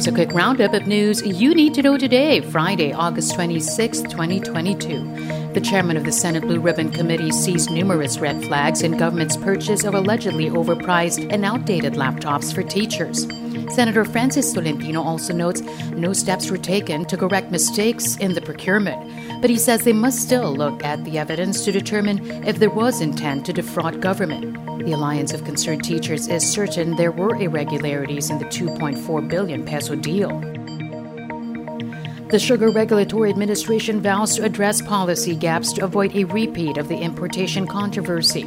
Here's a quick roundup of news you need to know today, Friday, August 26, 2022. The chairman of the Senate Blue Ribbon Committee sees numerous red flags in government's purchase of allegedly overpriced and outdated laptops for teachers. Senator Francis Tolentino also notes no steps were taken to correct mistakes in the procurement, but he says they must still look at the evidence to determine if there was intent to defraud government. The Alliance of Concerned Teachers is certain there were irregularities in the 2.4 billion peso deal. The Sugar Regulatory Administration vows to address policy gaps to avoid a repeat of the importation controversy.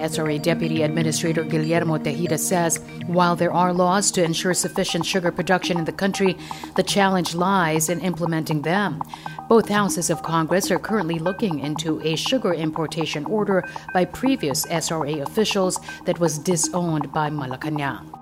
SRA Deputy Administrator Guillermo Tejeda says while there are laws to ensure sufficient sugar production in the country, the challenge lies in implementing them. Both houses of Congress are currently looking into a sugar importation order by previous SRA officials that was disowned by Malacanang.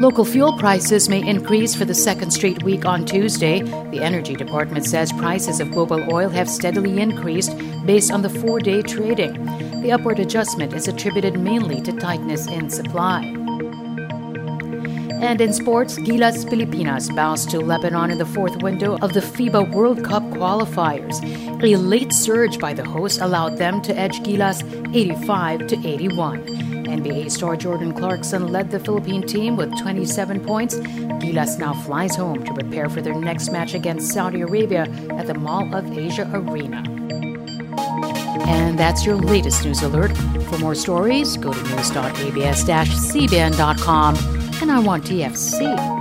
Local fuel prices may increase for the second straight week on Tuesday. The Energy Department says prices of global oil have steadily increased based on the four day trading. The upward adjustment is attributed mainly to tightness in supply. And in sports, Gilas Pilipinas bows to Lebanon in the fourth window of the FIBA World Cup qualifiers. A late surge by the hosts allowed them to edge Gilas 85 to 81. NBA star Jordan Clarkson led the Philippine team with 27 points. Gilas now flies home to prepare for their next match against Saudi Arabia at the Mall of Asia Arena. And that's your latest news alert. For more stories, go to news.abs-cbn.com. And I want TFC.